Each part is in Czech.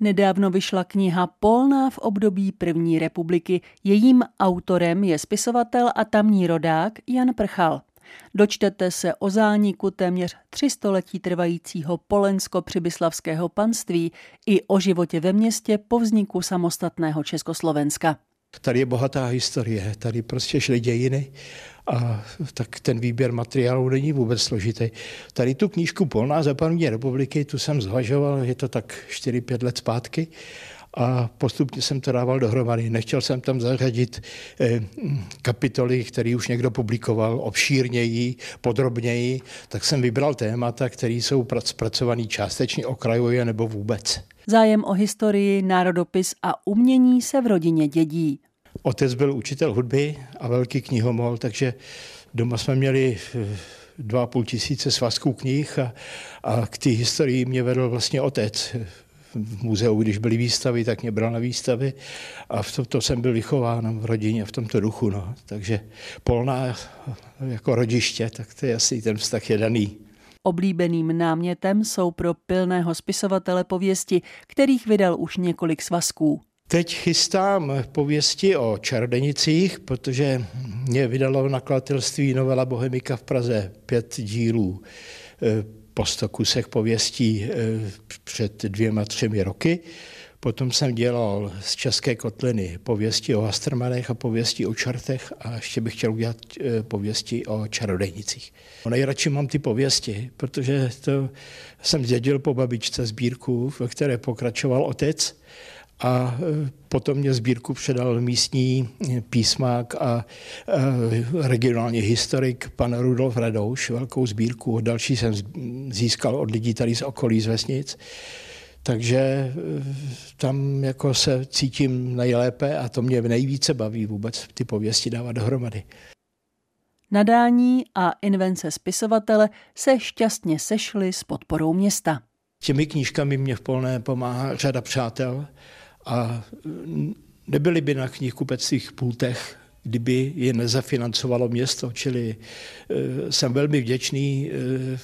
Nedávno vyšla kniha Polná v období první republiky. Jejím autorem je spisovatel a tamní rodák Jan Prchal. Dočtete se o zániku téměř tři století trvajícího polensko-přibyslavského panství i o životě ve městě po vzniku samostatného Československa. Tady je bohatá historie, tady prostě šly dějiny a tak ten výběr materiálu není vůbec složitý. Tady tu knížku Polná za republiky, tu jsem zvažoval, je to tak 4-5 let zpátky a postupně jsem to dával dohromady. Nechtěl jsem tam zařadit eh, kapitoly, které už někdo publikoval obšírněji, podrobněji, tak jsem vybral témata, které jsou zpracované částečně okrajově nebo vůbec. Zájem o historii, národopis a umění se v rodině dědí. Otec byl učitel hudby a velký knihomol, takže doma jsme měli eh, dva a půl tisíce svazků knih a, a k té historii mě vedl vlastně otec. V muzeu, když byly výstavy, tak mě bral na výstavy a v to, to jsem byl vychován v rodině v tomto duchu. No. Takže polná jako rodiště, tak to je asi ten vztah je daný. Oblíbeným námětem jsou pro pilného spisovatele pověsti, kterých vydal už několik svazků. Teď chystám pověsti o čarodenicích, protože mě vydalo nakladatelství Novela Bohemika v Praze pět dílů eh, po sto kusech pověstí eh, před dvěma, třemi roky. Potom jsem dělal z České kotliny pověsti o Hastermanech a pověsti o čartech a ještě bych chtěl udělat eh, pověsti o čarodejnicích. Nejradši mám ty pověsti, protože to jsem zdědil po babičce sbírku, ve které pokračoval otec a e, potom mě sbírku předal místní písmák a regionální historik pan Rudolf Radouš, velkou sbírku. Další jsem získal od lidí tady z okolí, z vesnic. Takže e, tam jako se cítím nejlépe a to mě nejvíce baví vůbec ty pověsti dávat dohromady. Nadání a invence spisovatele se šťastně sešly s podporou města. Těmi knížkami mě v Polné pomáhá řada přátel a nebyly by na knihkupectvých pultech, kdyby je nezafinancovalo město. Čili e, jsem velmi vděčný e,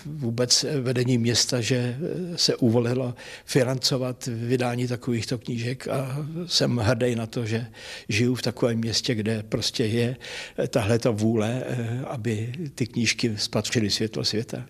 vůbec vedení města, že se uvolilo financovat vydání takovýchto knížek a jsem hrdý na to, že žiju v takovém městě, kde prostě je tahle vůle, e, aby ty knížky spatřily světlo světa.